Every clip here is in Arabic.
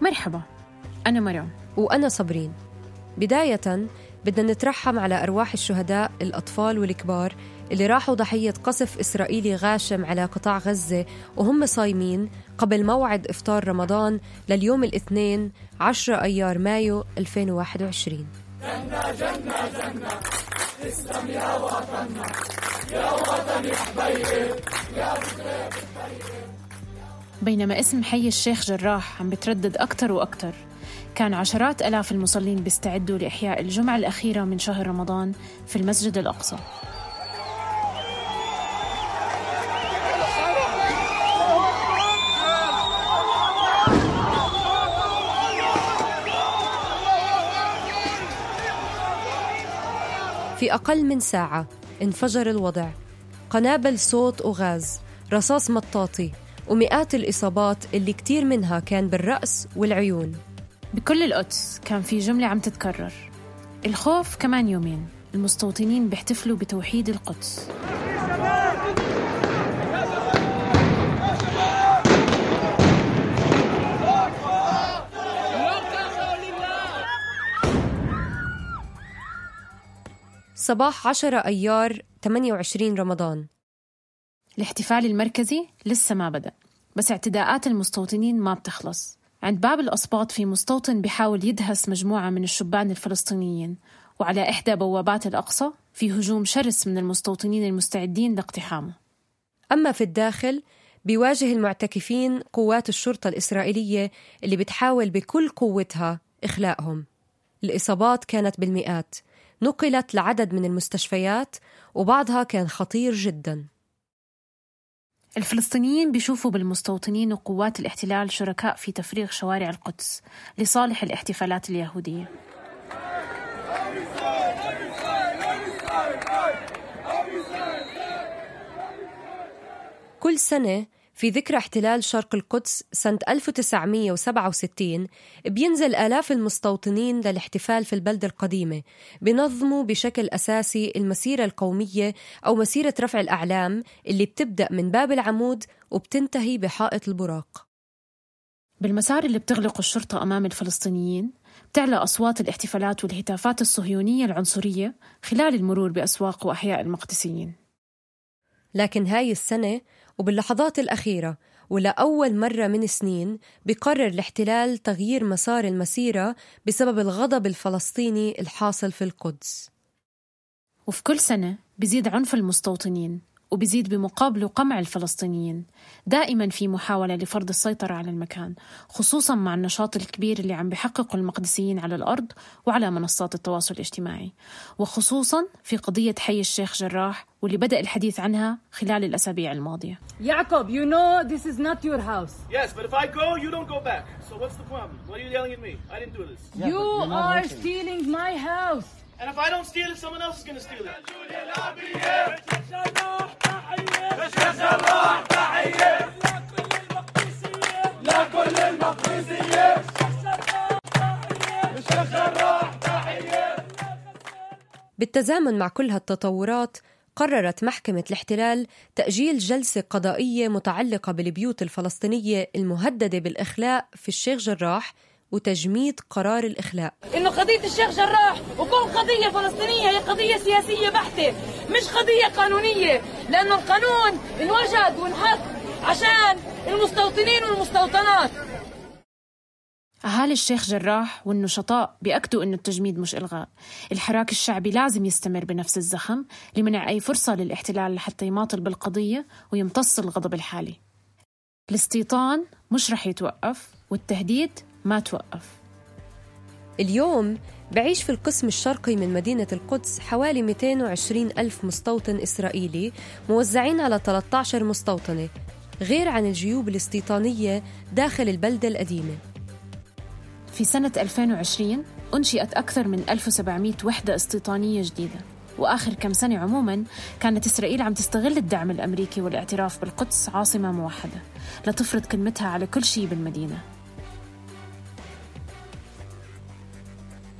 مرحبا. أنا مريم. وأنا صابرين بداية بدنا نترحم على أرواح الشهداء الأطفال والكبار اللي راحوا ضحية قصف إسرائيلي غاشم على قطاع غزة وهم صايمين قبل موعد إفطار رمضان لليوم الاثنين 10 أيار مايو 2021 جنة جنة جنة اسلم يا وطننا يا وطني حبيبي يا بينما اسم حي الشيخ جراح عم بتردد أكثر وأكثر كان عشرات ألاف المصلين بيستعدوا لإحياء الجمعة الأخيرة من شهر رمضان في المسجد الأقصى. في أقل من ساعة انفجر الوضع. قنابل صوت وغاز رصاص مطاطي ومئات الإصابات اللي كتير منها كان بالرأس والعيون. بكل القدس كان في جملة عم تتكرر. الخوف كمان يومين. المستوطنين بيحتفلوا بتوحيد القدس. صباح 10 أيار 28 رمضان. الاحتفال المركزي لسه ما بدأ بس اعتداءات المستوطنين ما بتخلص. عند باب الأسباط في مستوطن بيحاول يدهس مجموعة من الشبان الفلسطينيين وعلى إحدى بوابات الأقصى في هجوم شرس من المستوطنين المستعدين لاقتحامه. أما في الداخل بيواجه المعتكفين قوات الشرطة الإسرائيلية اللي بتحاول بكل قوتها إخلاءهم. الإصابات كانت بالمئات. نقلت لعدد من المستشفيات وبعضها كان خطير جدا. الفلسطينيين بيشوفوا بالمستوطنين وقوات الاحتلال شركاء في تفريغ شوارع القدس لصالح الاحتفالات اليهودية. كل سنة في ذكرى احتلال شرق القدس سنة 1967 بينزل آلاف المستوطنين للاحتفال في البلدة القديمة بنظموا بشكل أساسي المسيرة القومية أو مسيرة رفع الأعلام اللي بتبدأ من باب العمود وبتنتهي بحائط البراق. بالمسار اللي بتغلق الشرطة أمام الفلسطينيين بتعلى أصوات الاحتفالات والهتافات الصهيونية العنصرية خلال المرور بأسواق وأحياء المقدسيين. لكن هاي السنة وباللحظات الأخيرة ولأول مرة من سنين بقرر الاحتلال تغيير مسار المسيرة بسبب الغضب الفلسطيني الحاصل في القدس. وفي كل سنة بزيد عنف المستوطنين. وبيزيد بمقابله قمع الفلسطينيين دائما في محاولة لفرض السيطرة على المكان خصوصا مع النشاط الكبير اللي عم بحققه المقدسيين على الأرض وعلى منصات التواصل الاجتماعي وخصوصا في قضية حي الشيخ جراح واللي بدأ الحديث عنها خلال الأسابيع الماضية يعقوب you know this is not your house Yes, but if I go, you don't go back. So what's the problem? Why are you yelling at me? I didn't do this. you are stealing my house And if I don't steal it, someone else is going to steal it. بالتزامن مع كل هالتطورات قررت محكمة الاحتلال تأجيل جلسة قضائية متعلقة بالبيوت الفلسطينية المهددة بالإخلاء في الشيخ جراح وتجميد قرار الإخلاء. إنه قضية الشيخ جراح وكل قضية فلسطينية هي قضية سياسية بحتة مش قضية قانونية. لأنه القانون انوجد وانحط عشان المستوطنين والمستوطنات. أهالي الشيخ جراح والنشطاء بيأكدوا أن التجميد مش إلغاء. الحراك الشعبي لازم يستمر بنفس الزخم لمنع أي فرصة للاحتلال لحتى يماطل بالقضية ويمتص الغضب الحالي. الاستيطان مش رح يتوقف والتهديد ما توقف. اليوم بعيش في القسم الشرقي من مدينة القدس حوالي 220 ألف مستوطن إسرائيلي موزعين على 13 مستوطنة غير عن الجيوب الاستيطانية داخل البلدة القديمة. في سنة 2020 أنشئت أكثر من 1700 وحدة استيطانية جديدة وآخر كم سنة عموما كانت إسرائيل عم تستغل الدعم الأمريكي والإعتراف بالقدس عاصمة موحدة لتفرض كلمتها على كل شيء بالمدينة.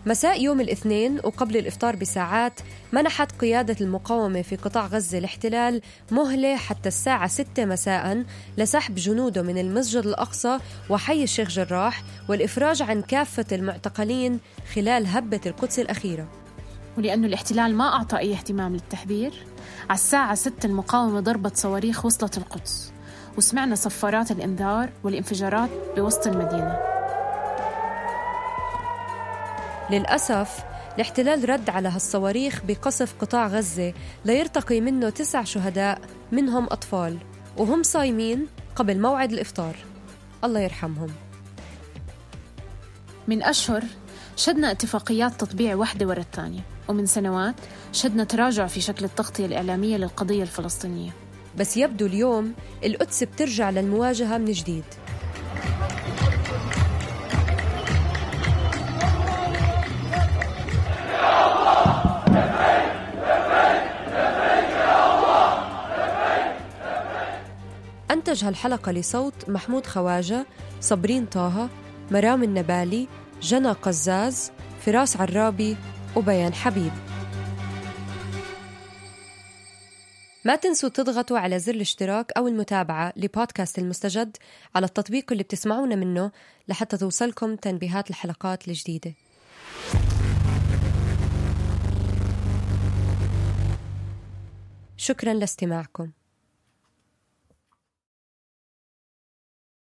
مساء يوم الاثنين وقبل الإفطار بساعات منحت قيادة المقاومة في قطاع غزة الاحتلال مهلة حتى الساعة 6 مساء لسحب جنوده من المسجد الأقصى وحي الشيخ جراح والإفراج عن كافة المعتقلين خلال هبة القدس الأخيرة. ولأنه الاحتلال ما أعطى أي اهتمام للتحذير على الساعة 6 المقاومة ضربت صواريخ وصلت القدس وسمعنا صفارات الإنذار والانفجارات بوسط المدينة. للأسف الاحتلال رد على هالصواريخ بقصف قطاع غزة ليرتقي منه تسع شهداء منهم أطفال وهم صايمين قبل موعد الإفطار. الله يرحمهم. من أشهر شدنا اتفاقيات تطبيع واحدة ورا الثانية ومن سنوات شدنا تراجع في شكل التغطية الإعلامية للقضية الفلسطينية. بس يبدو اليوم القدس بترجع للمواجهة من جديد. أنتج هالحلقة لصوت محمود خواجة صبرين طه مرام النبالي جنى قزاز فراس عرابي وبيان حبيب. ما تنسوا تضغطوا على زر الاشتراك أو المتابعة لبودكاست المستجد على التطبيق اللي بتسمعونا منه لحتى توصلكم تنبيهات الحلقات الجديدة. شكرا لاستماعكم.